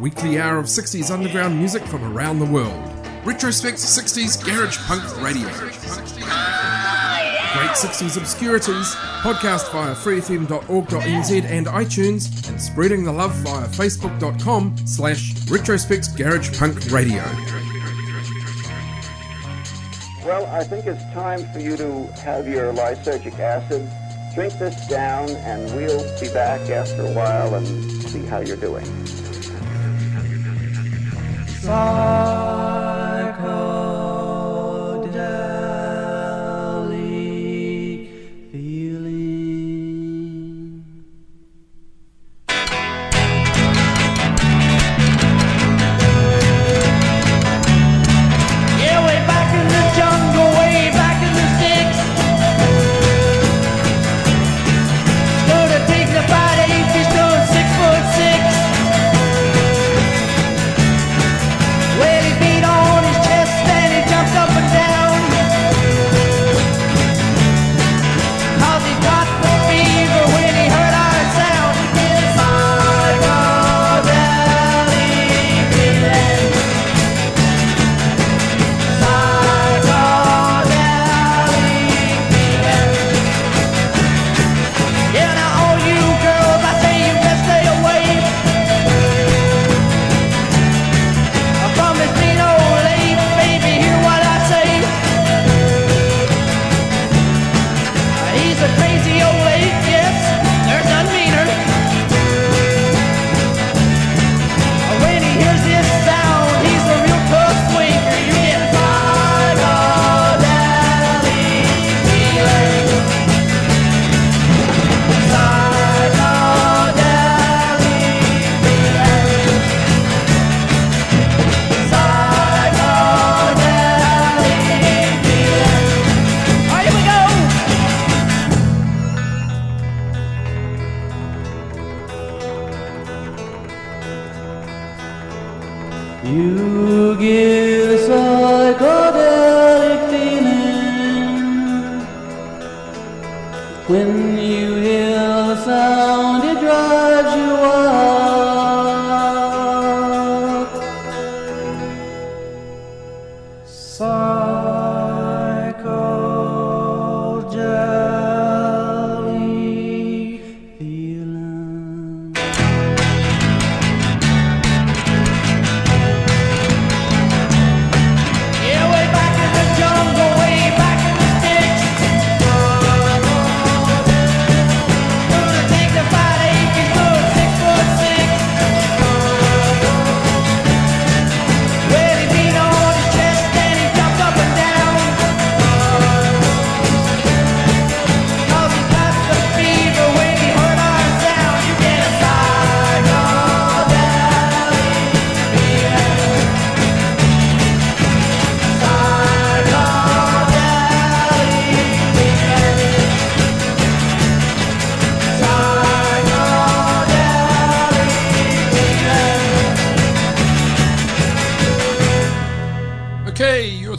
Weekly hour of 60s underground music from around the world. Retrospect 60s Garage Punk Radio. Great 60s obscurities, podcast via freefm.org.nz and iTunes, and spreading the love via facebook.com slash retrospect garage punk radio. Well, I think it's time for you to have your lysergic acid. Drink this down, and we'll be back after a while and see how you're doing. Psychedelic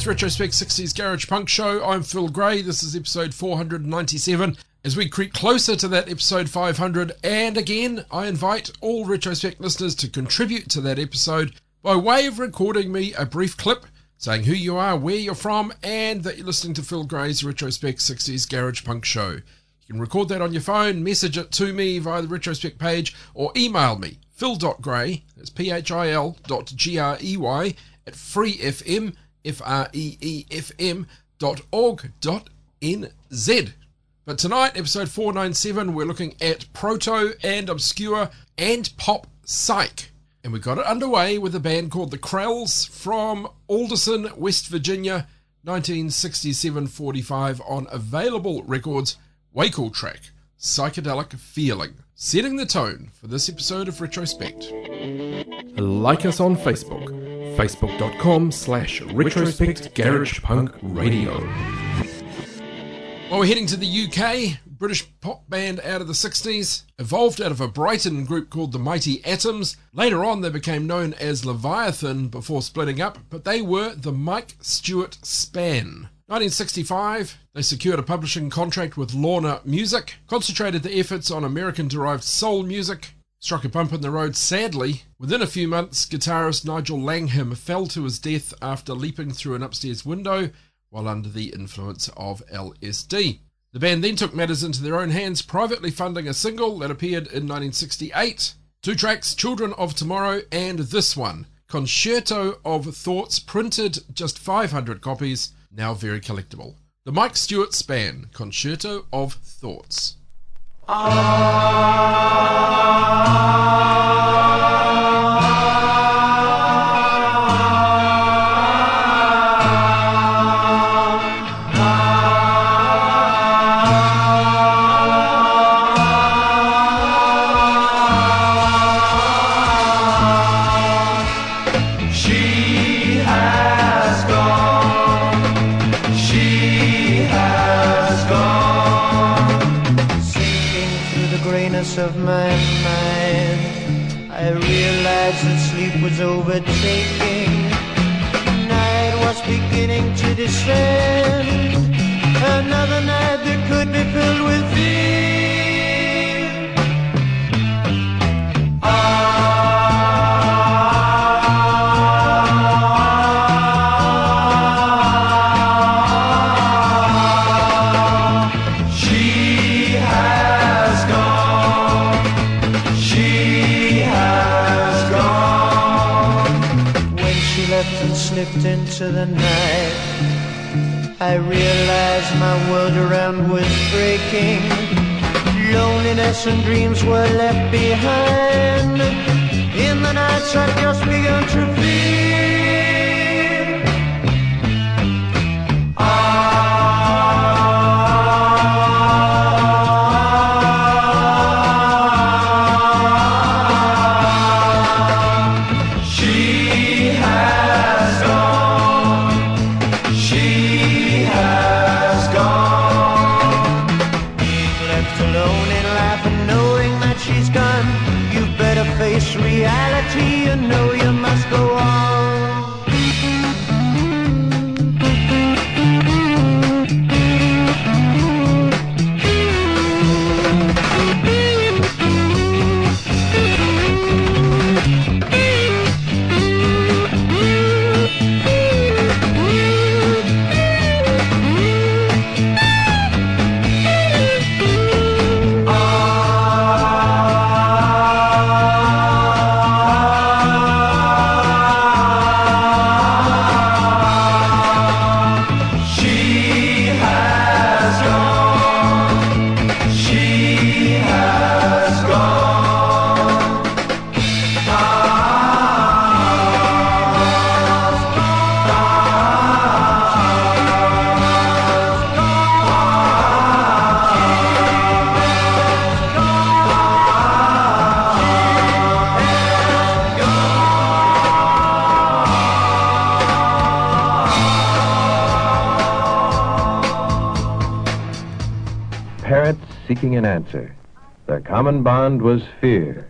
Retrospect 60s Garage Punk Show. I'm Phil Grey. This is episode 497. As we creep closer to that episode 500, and again, I invite all Retrospect listeners to contribute to that episode by way of recording me a brief clip saying who you are, where you're from, and that you're listening to Phil Grey's Retrospect 60s Garage Punk Show. You can record that on your phone, message it to me via the Retrospect page, or email me, phil.grey, that's P-H-I-L dot G-R-E-Y, at freefm, F-R-E-E-F-M dot org dot N-Z. But tonight, episode 497, we're looking at proto and obscure and pop psych. And we got it underway with a band called the Krells from Alderson, West Virginia, 1967-45 on Available Records, Waco track, Psychedelic Feeling, setting the tone for this episode of Retrospect. Like us on Facebook, Facebook.com slash Retrospect Garage Punk Radio. Well, we're heading to the UK. British pop band out of the 60s, evolved out of a Brighton group called the Mighty Atoms. Later on, they became known as Leviathan before splitting up, but they were the Mike Stuart Span. 1965, they secured a publishing contract with Lorna Music, concentrated their efforts on American derived soul music, struck a bump in the road sadly. Within a few months, guitarist Nigel Langham fell to his death after leaping through an upstairs window while under the influence of LSD. The band then took matters into their own hands, privately funding a single that appeared in 1968. Two tracks, Children of Tomorrow and this one, Concerto of Thoughts, printed just 500 copies, now very collectible. The Mike Stuart Span, Concerto of Thoughts. She Loneliness and dreams were left behind. In the nights I just began to an answer. Their common bond was fear.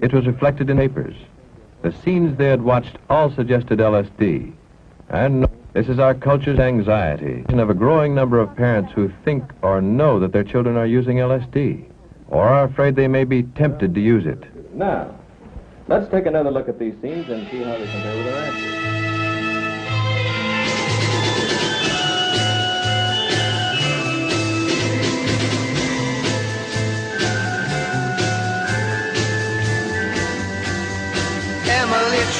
It was reflected in papers. The scenes they had watched all suggested LSD. And this is our culture's anxiety of a growing number of parents who think or know that their children are using LSD or are afraid they may be tempted to use it. Now, let's take another look at these scenes and see how they compare with our answers.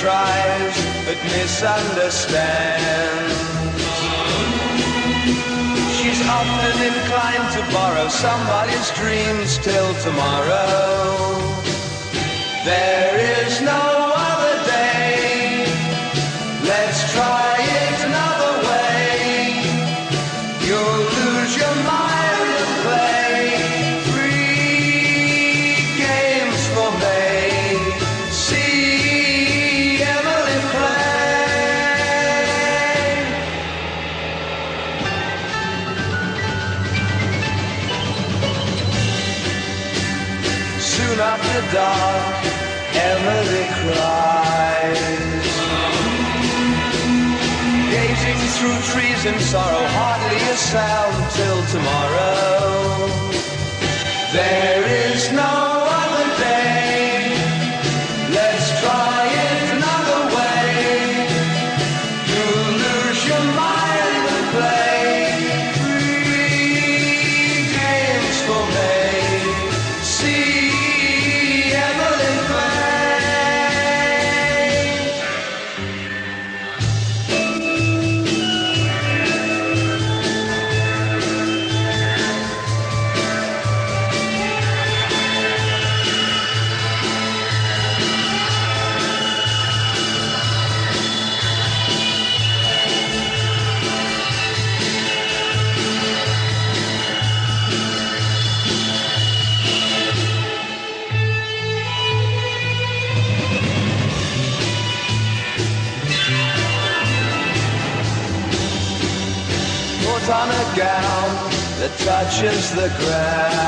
Tries but misunderstands. She's often inclined to borrow somebody's dreams till tomorrow. There is no Emily cries. Gazing through trees in sorrow, hardly a sound till tomorrow. There is no touches the ground.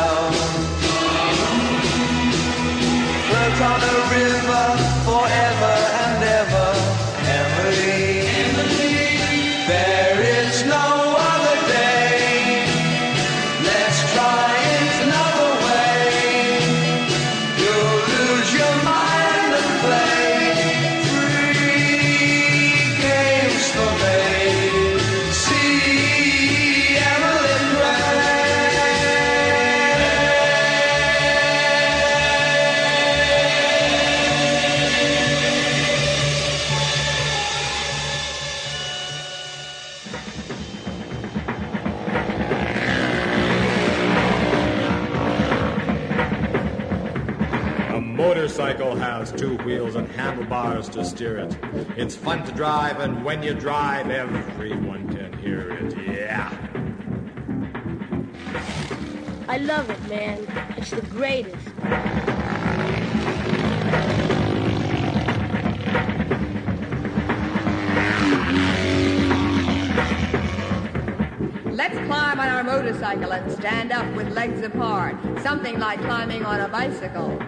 Handlebars to steer it. It's fun to drive, and when you drive, everyone can hear it. Yeah. I love it, man. It's the greatest. Let's climb on our motorcycle and stand up with legs apart. Something like climbing on a bicycle.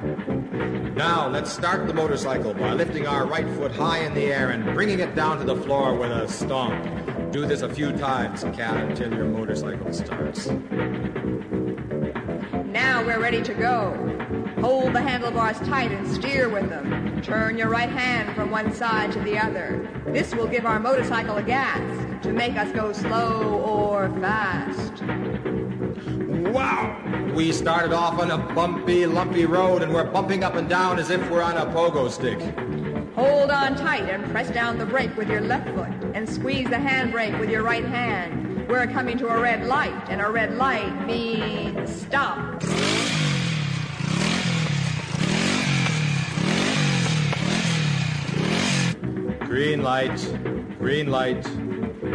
Now, let's start the motorcycle by lifting our right foot high in the air and bringing it down to the floor with a stomp. Do this a few times, cat, until your motorcycle starts. Now we're ready to go. Hold the handlebars tight and steer with them. Turn your right hand from one side to the other. This will give our motorcycle a gas to make us go slow or fast. Wow! We started off on a bumpy, lumpy road, and we're bumping up and down as if we're on a pogo stick. Hold on tight and press down the brake with your left foot and squeeze the handbrake with your right hand. We're coming to a red light, and a red light means stop. Green light, green light.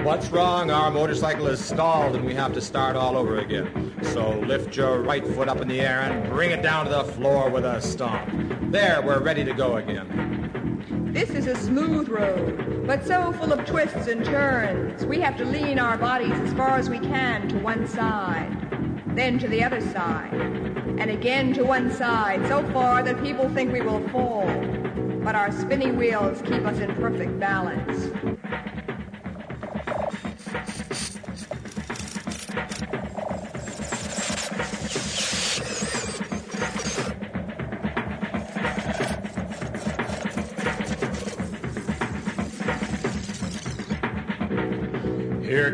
What's wrong? Our motorcycle is stalled and we have to start all over again. So lift your right foot up in the air and bring it down to the floor with a stomp. There, we're ready to go again. This is a smooth road, but so full of twists and turns. We have to lean our bodies as far as we can to one side, then to the other side, and again to one side, so far that people think we will fall. But our spinning wheels keep us in perfect balance.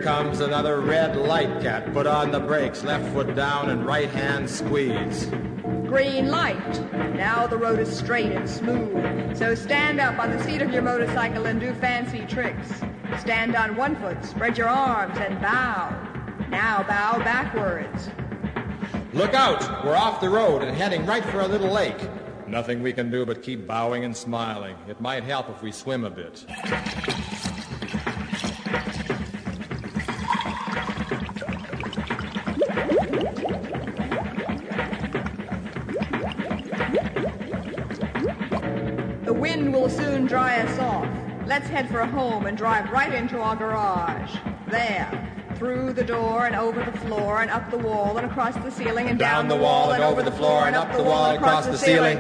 Comes another red light, cat. Put on the brakes, left foot down and right hand squeeze. Green light. Now the road is straight and smooth. So stand up on the seat of your motorcycle and do fancy tricks. Stand on one foot, spread your arms, and bow. Now bow backwards. Look out! We're off the road and heading right for a little lake. Nothing we can do but keep bowing and smiling. It might help if we swim a bit. Head for a home and drive right into our garage. There. Through the door and over the floor and up the wall and across the ceiling and down, Down the wall and over the floor and up the wall and across the ceiling.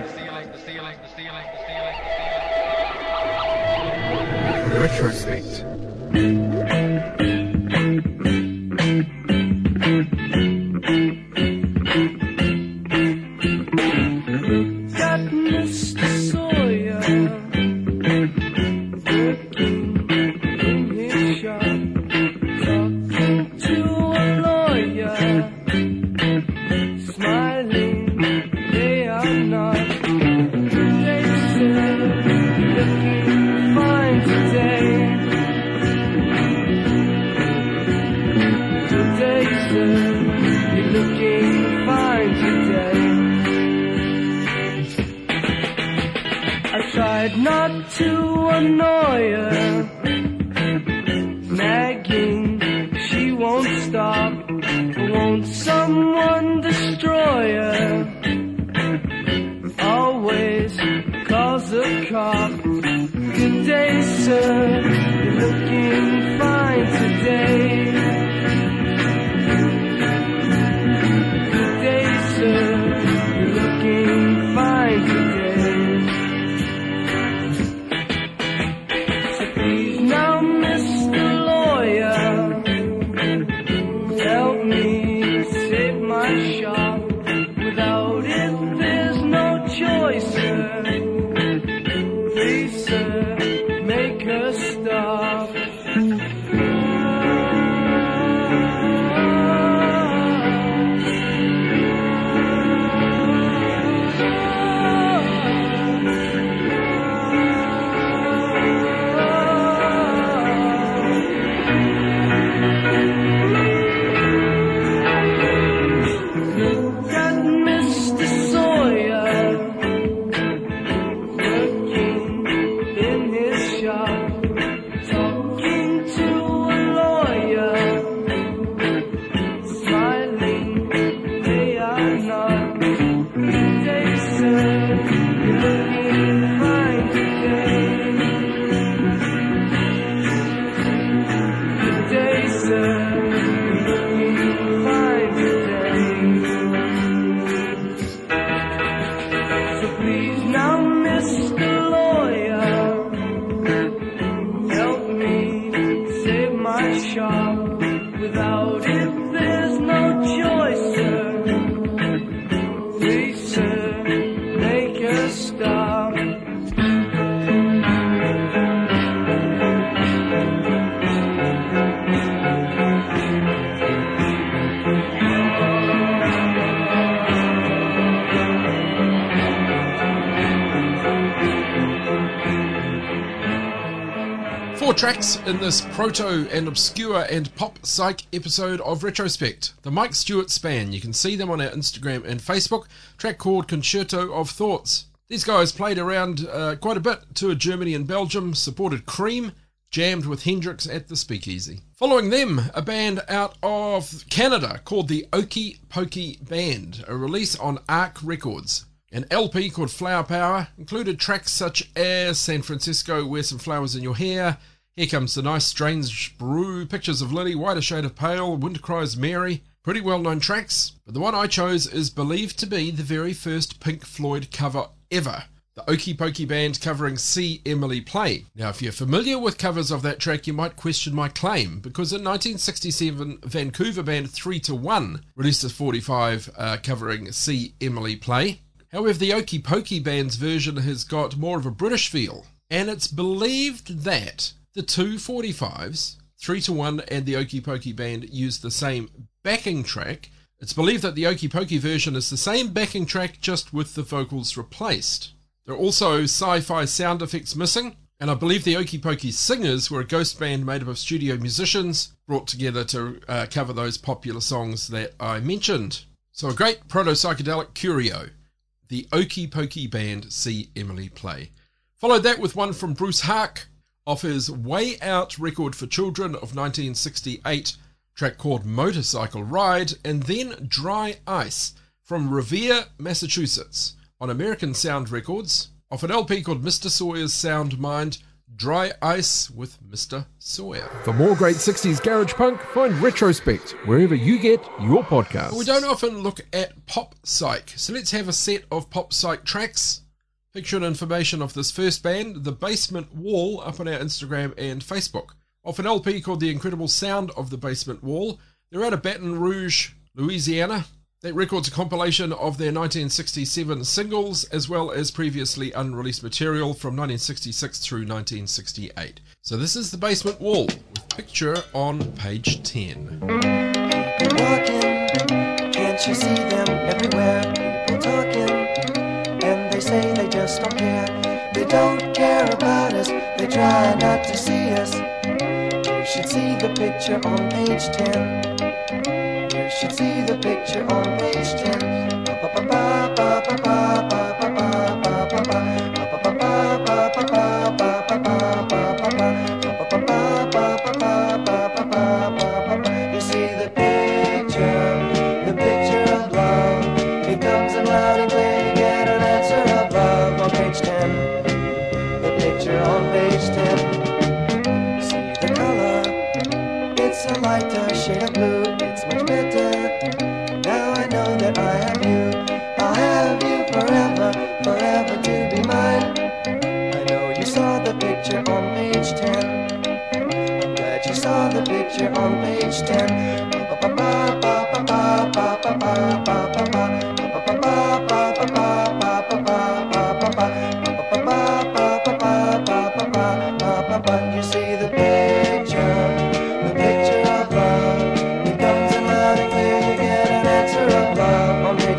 Four tracks in this proto and obscure and pop psych episode of Retrospect. The Mike Stuart Span. You can see them on our Instagram and Facebook. Track called Concerto of Thoughts. These guys played around uh, quite a bit, toured Germany and Belgium, supported Cream, jammed with Hendrix at the Speakeasy. Following them, a band out of Canada called the Okie Pokey Band, a release on Arc Records. An LP called Flower Power included tracks such as San Francisco, Wear Some Flowers in Your Hair, Here Comes the Nice Strange Brew, Pictures of Lily, Whiter Shade of Pale, Wind Cries Mary. Pretty well known tracks, but the one I chose is believed to be the very first Pink Floyd cover ever. The Okie Pokey Band covering See Emily Play. Now, if you're familiar with covers of that track, you might question my claim, because in 1967, Vancouver band 3 to 1 released a 45 uh, covering See Emily Play. However, the Okie Pokey Band's version has got more of a British feel, and it's believed that the two 45s, 3 to 1 and the Okie Pokey Band, used the same backing track. It's believed that the Okie Pokey version is the same backing track, just with the vocals replaced. There are also sci fi sound effects missing, and I believe the Okie Pokey Singers were a ghost band made up of studio musicians brought together to uh, cover those popular songs that I mentioned. So, a great proto psychedelic curio the Okie Pokey Band See Emily Play. Followed that with one from Bruce Haack off his Way Out record for children of 1968, track called Motorcycle Ride, and then Dry Ice from Revere, Massachusetts, on American Sound Records, off an LP called Mr. Sawyer's Sound Mind, Dry Ice with Mr. Sawyer. For more great 60s garage punk, find Retrospect wherever you get your podcasts. We don't often look at pop psych, so let's have a set of pop psych tracks. Picture and information of this first band, The Basement Wall, up on our Instagram and Facebook. Off an LP called The Incredible Sound of the Basement Wall. They're out of Baton Rouge, Louisiana. That record's a compilation of their 1967 singles as well as previously unreleased material from 1966 through 1968. So this is The Basement Wall with picture on page 10. Walking, can't you see them everywhere? Talking, don't care. They don't care about us, they try not to see us. You should see the picture on page 10. You should see the picture on page 10.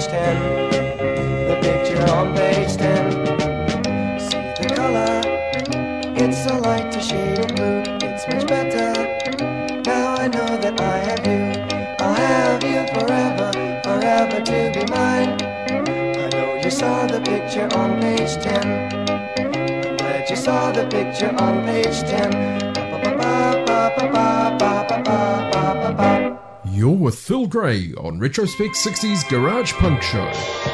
Page 10. The picture on page 10. See the color, it's a lighter shade of blue, it's much better. Now I know that I have you, I'll have you forever, forever to be mine. I know you saw the picture on page 10. I'm glad you saw the picture on page 10. You're with Phil Grey on Retrospect 60s Garage Punk Show.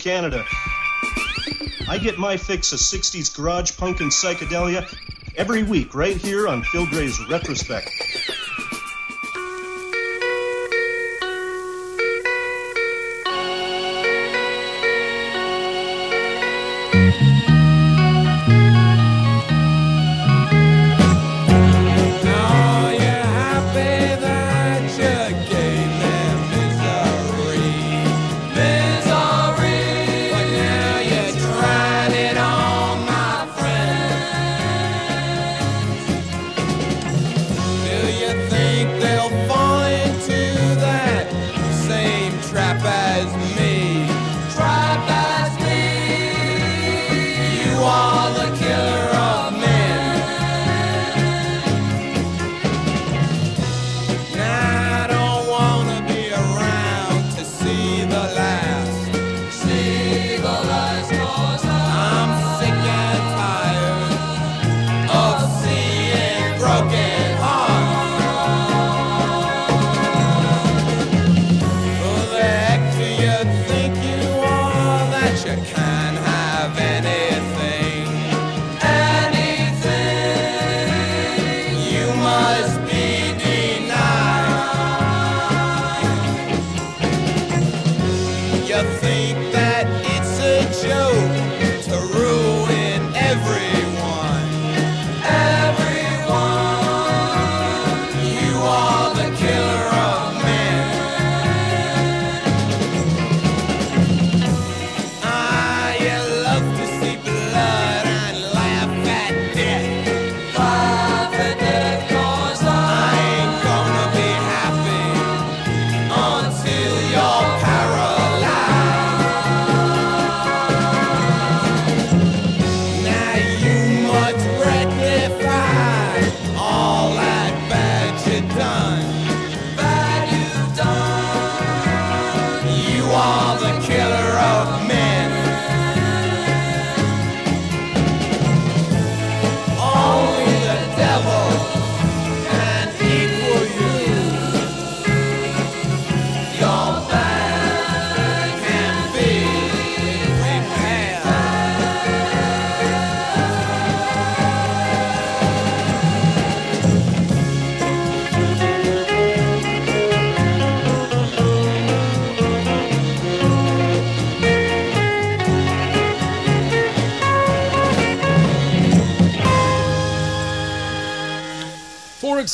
Canada. I get my fix of 60s garage punk and psychedelia every week right here on Phil Grey's Retrospect.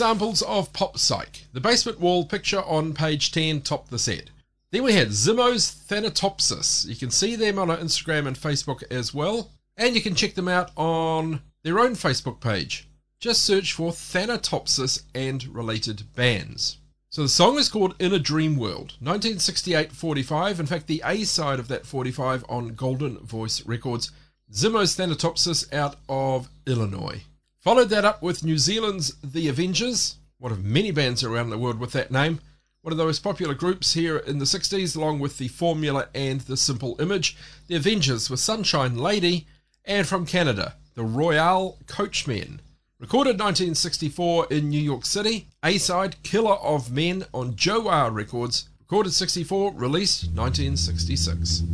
examples of pop psych. The basement wall picture on page 10 topped the set. Then we had Zimmo's Thanatopsis. You can see them on our Instagram and Facebook as well. And you can check them out on their own Facebook page. Just search for Thanatopsis and related bands. So the song is called In a Dream World, 1968 45. In fact, the A side of that 45 on Golden Voice Records. Zimmo's Thanatopsis out of Illinois. Followed that up with New Zealand's The Avengers, one of many bands around the world with that name. One of the most popular groups here in the 60s, along with The Formula and The Simple Image. The Avengers with Sunshine Lady, and from Canada, The Royale Coachmen. Recorded 1964 in New York City. A side Killer of Men on Joe R Records. Recorded 64, released 1966.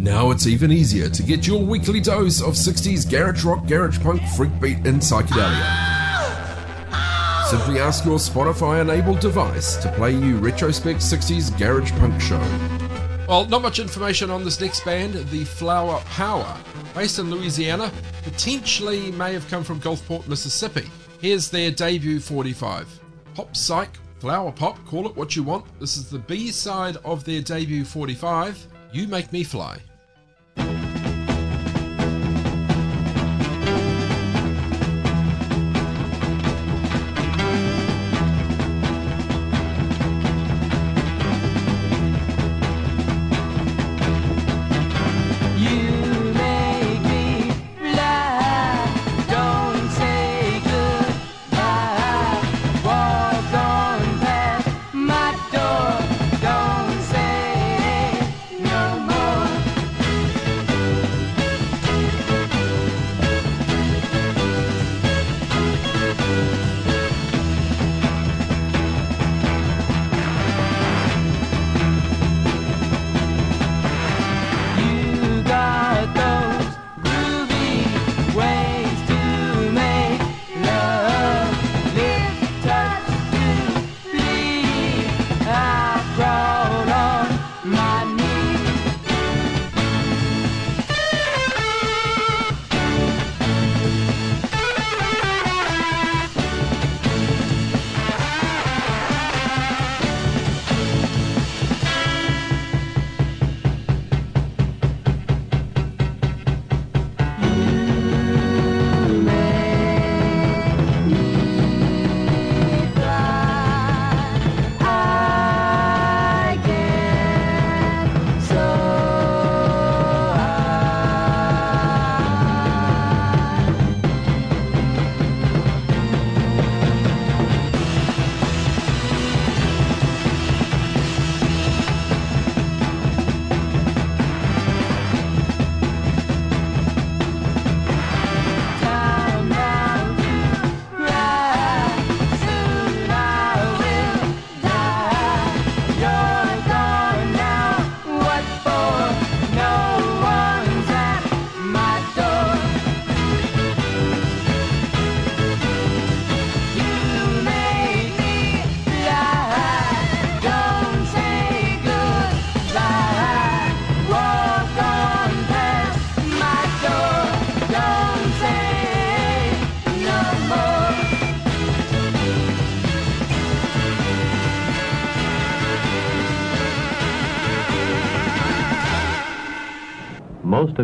Now it's even easier to get your weekly dose of 60s garage rock, garage punk, freak beat, and psychedelia. Simply ask your Spotify enabled device to play you Retrospect 60s Garage Punk Show. Well, not much information on this next band, the Flower Power. Based in Louisiana, potentially may have come from Gulfport, Mississippi. Here's their debut 45. Pop Psych, Flower Pop, call it what you want. This is the B side of their debut 45, You Make Me Fly.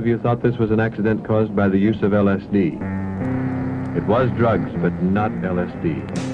You thought this was an accident caused by the use of LSD. It was drugs, but not LSD.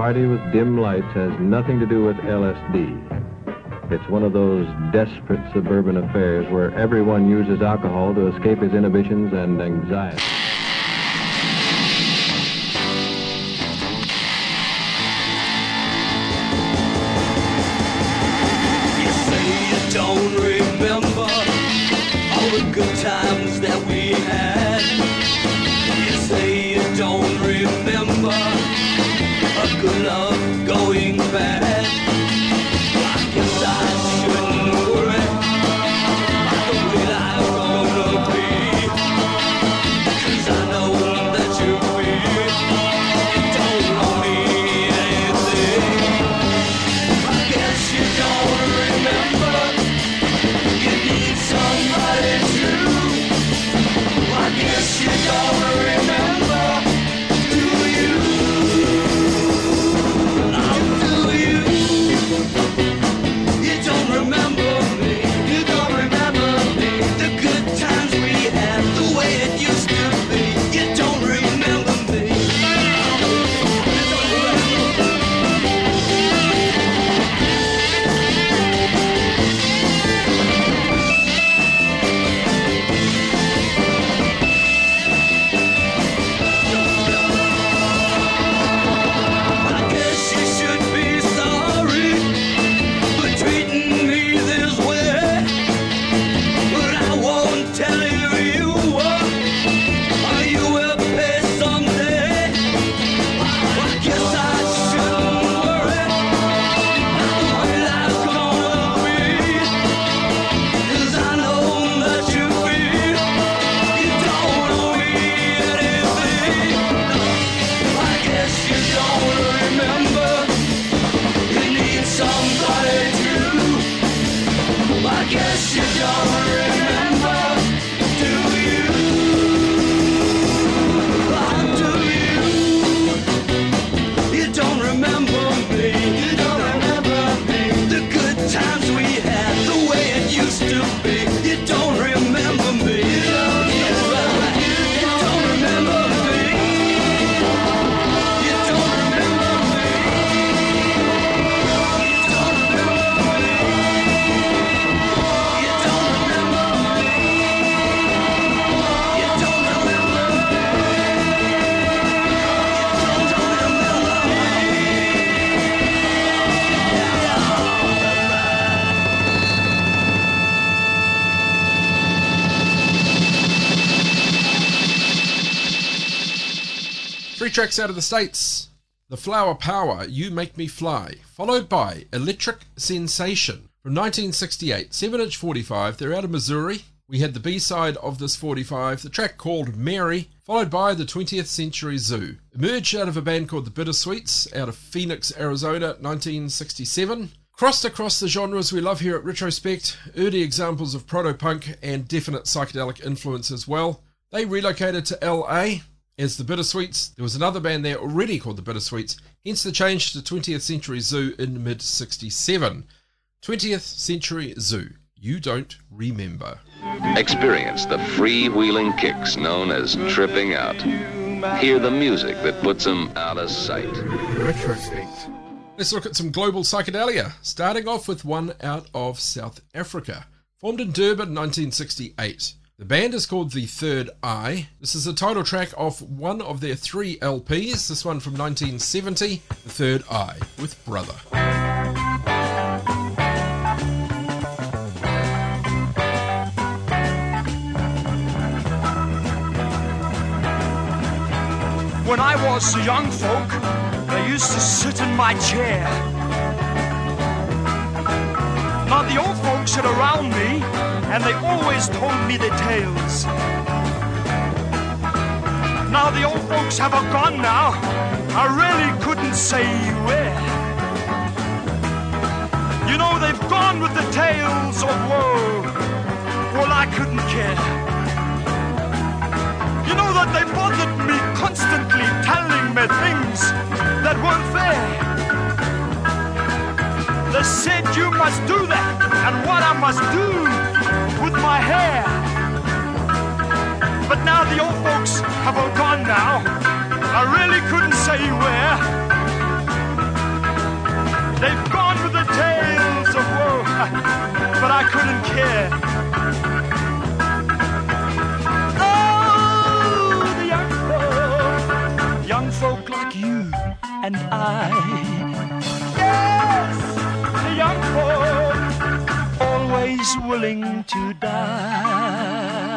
Party with dim lights has nothing to do with LSD. It's one of those desperate suburban affairs where everyone uses alcohol to escape his inhibitions and anxiety. Tracks out of the States. The Flower Power, You Make Me Fly, followed by Electric Sensation from 1968, 7 inch 45. They're out of Missouri. We had the B side of this 45, the track called Mary, followed by the 20th Century Zoo. Emerged out of a band called the Bittersweets out of Phoenix, Arizona, 1967. Crossed across the genres we love here at Retrospect, early examples of proto punk and definite psychedelic influence as well. They relocated to LA as the Bittersweets. There was another band there already called the Bittersweets, hence the change to 20th Century Zoo in mid 67. 20th Century Zoo. You don't remember. Experience the freewheeling kicks known as tripping out. Hear the music that puts them out of sight. Retrospect. Let's look at some global psychedelia, starting off with one out of South Africa. Formed in Durban 1968. The band is called The Third Eye. This is the title track off one of their three LPs, this one from 1970, The Third Eye, with Brother. When I was a young folk, they used to sit in my chair. Now the old folks sit around me, and they always told me their tales. Now the old folks have all gone now. I really couldn't say where. You know they've gone with the tales of woe. Well, I couldn't care. You know that they bothered me constantly telling me things that weren't fair. They said you must do that and what I must do with my hair. But now the old folks have all gone now. I really couldn't say where. They've gone with the tales of woe, but I couldn't care. Oh, the young folk, young folk like you and I. Yes, young folk, always willing to die.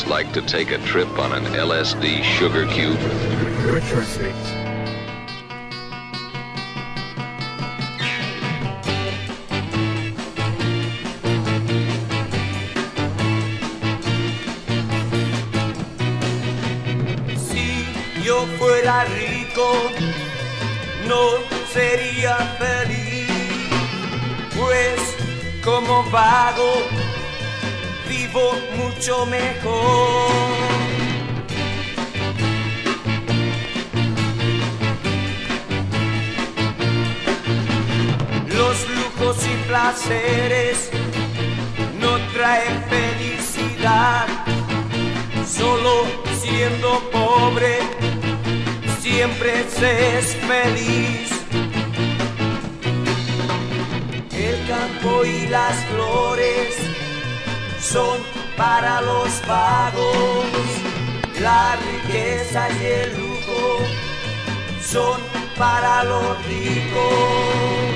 it's like to take a trip on an LSD sugar cube? Si yo fuera rico, no sería feliz, pues como vago vivo mucho mejor. Los lujos y placeres no traen felicidad, solo siendo pobre siempre se es feliz. El campo y las flores son para los vagos, la riqueza y el lujo son para los ricos.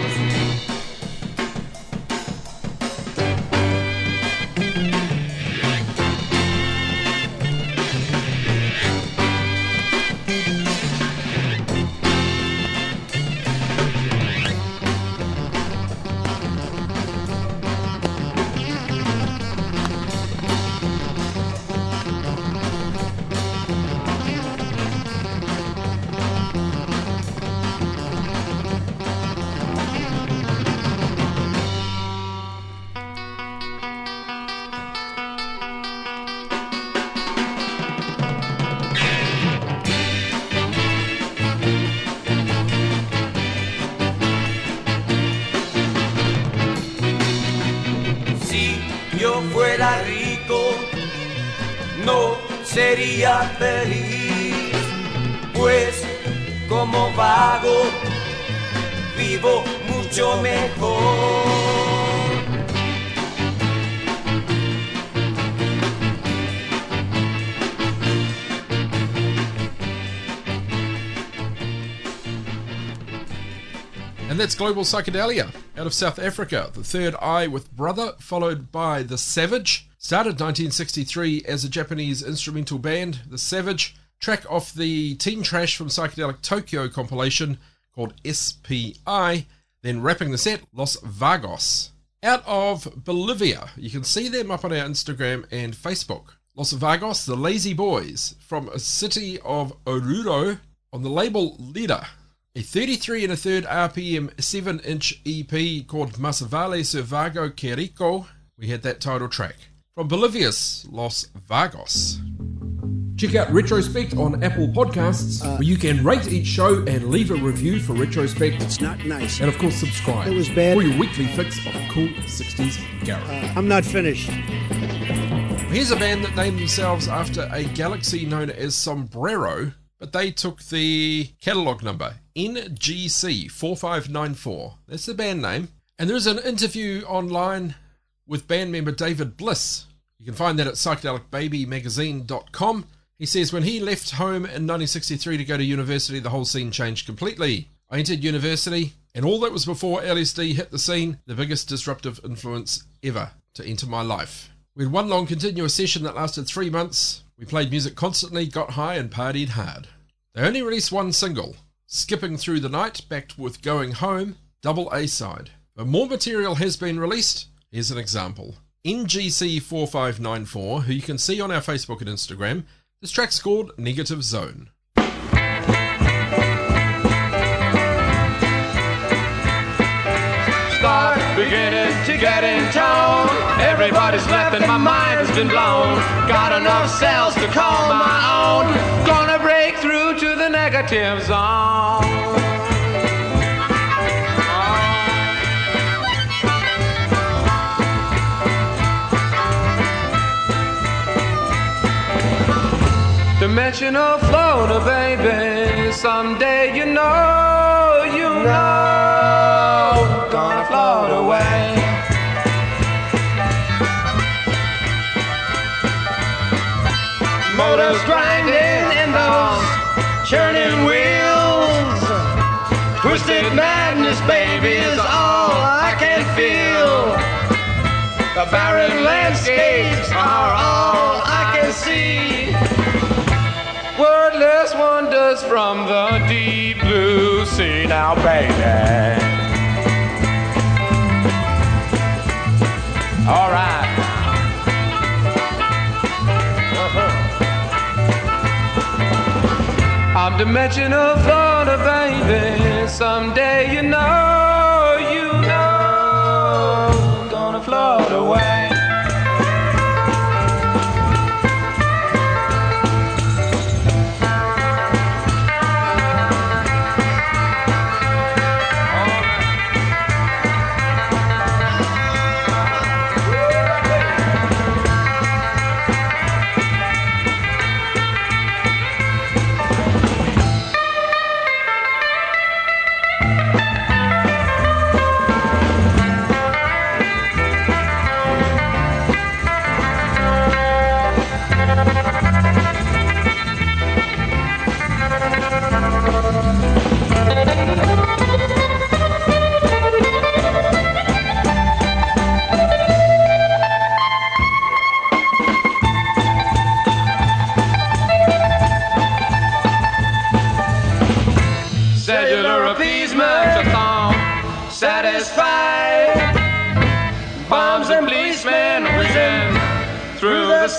Global Psychedelia out of South Africa. The Third Eye with Brother, followed by The Savage. Started 1963 as a Japanese instrumental band. The Savage, track off the Team Trash from Psychedelic Tokyo compilation called SPI. Then wrapping the set, Los Vagos. Out of Bolivia, you can see them up on our Instagram and Facebook. Los Vagos, the Lazy Boys, from a city of Oruro on the label Leader. A 33 and a third RPM 7 inch EP called Masavale Servago Querico. We had that title track. From Bolivia's Los Vagos. Check out Retrospect on Apple Podcasts, uh, where you can rate each show and leave a review for Retrospect. It's not nice. And of course, subscribe. It was bad. For your weekly fix of cool 60s garage. Uh, I'm not finished. Here's a band that named themselves after a galaxy known as Sombrero, but they took the catalogue number NGC4594. That's the band name. And there is an interview online with band member David Bliss. You can find that at psychedelicbabymagazine.com. He says, When he left home in 1963 to go to university, the whole scene changed completely. I entered university, and all that was before LSD hit the scene, the biggest disruptive influence ever to enter my life. We had one long continuous session that lasted three months. We played music constantly, got high, and partied hard. They only released one single, Skipping Through the Night, backed with Going Home, double A side. But more material has been released. Here's an example. NGC4594, who you can see on our Facebook and Instagram, this track's called Negative Zone. Start beginning to get in tone. Everybody's left and my mind has been blown. Got enough cells to call my own. Gonna break through to the negative zone. Dimensional floater, baby. Someday you know, baby, is all I can feel. The barren landscapes are all I can see. Wordless wonders from the deep blue sea. Now, baby. All right. I'm dimensional floater, baby. Someday you know,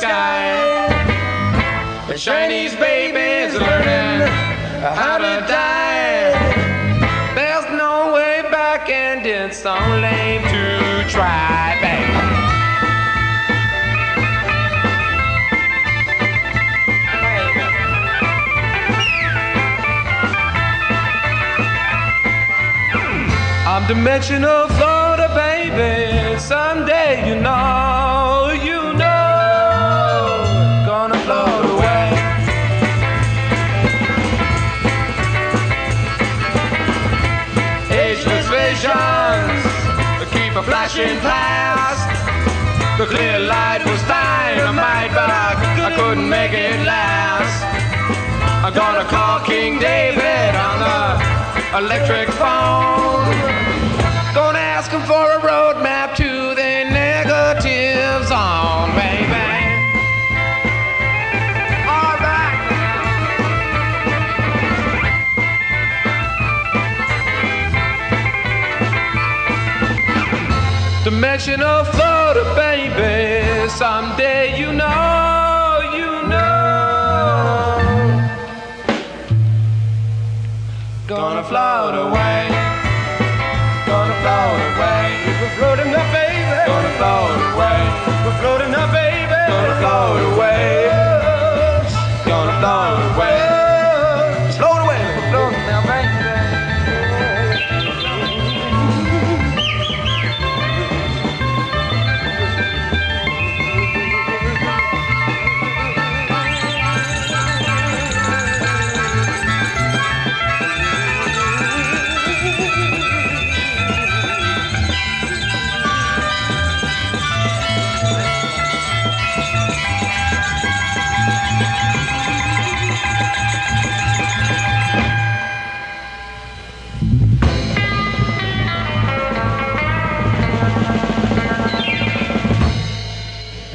sky. The Chinese babies learning how to die. There's no way back, and it's so lame to try, baby. I'm dimensional floater, baby. Someday, you know, past. The clear light was dynamite, but I, I couldn't make it last. I'm gonna call King David on the electric phone. Gonna ask him for a roadmap Dimensional Floater, baby. Someday you know, you know. Gonna float away.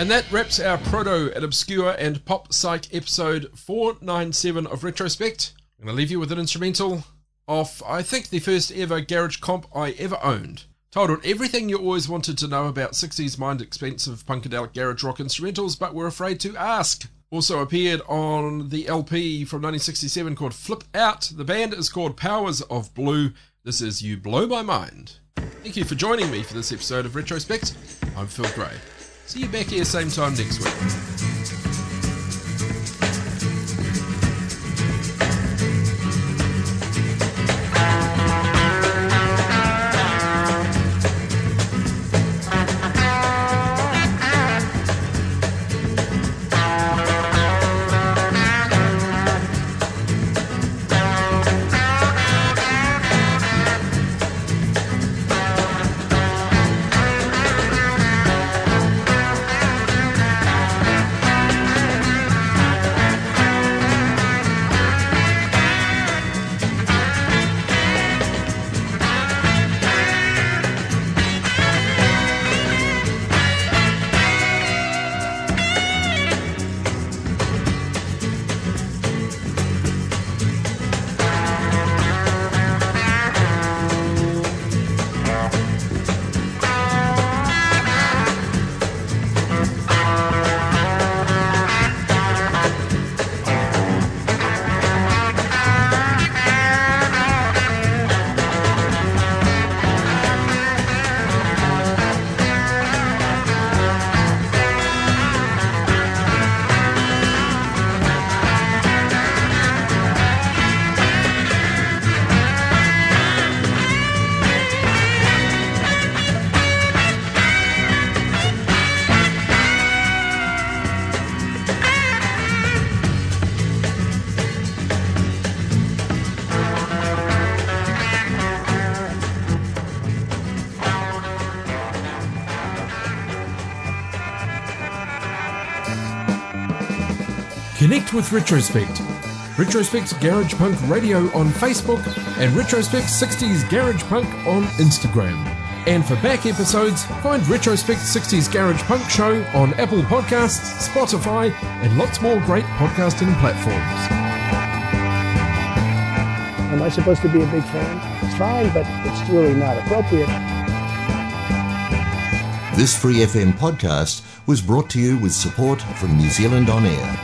And that wraps our proto and obscure and pop psych episode 497 of Retrospect. I'm going to leave you with an instrumental of, I think, the first ever garage comp I ever owned. Titled Everything You Always Wanted to Know About 60s Mind Expanding Punkadelic Garage Rock Instrumentals But Were Afraid to Ask. Also appeared on the LP from 1967 called Flip Out. The band is called Powers of Blue. This is You Blow My Mind. Thank you for joining me for this episode of Retrospect. I'm Phil Grey. See you back here same time next week. With Retrospect. Retrospect Garage Punk Radio on Facebook and Retrospect 60s Garage Punk on Instagram. And for back episodes, find Retrospect 60s Garage Punk Show on Apple Podcasts, Spotify, and lots more great podcasting platforms. Am I supposed to be a big fan? It's fine, but it's really not appropriate. This Free FM podcast was brought to you with support from New Zealand On Air.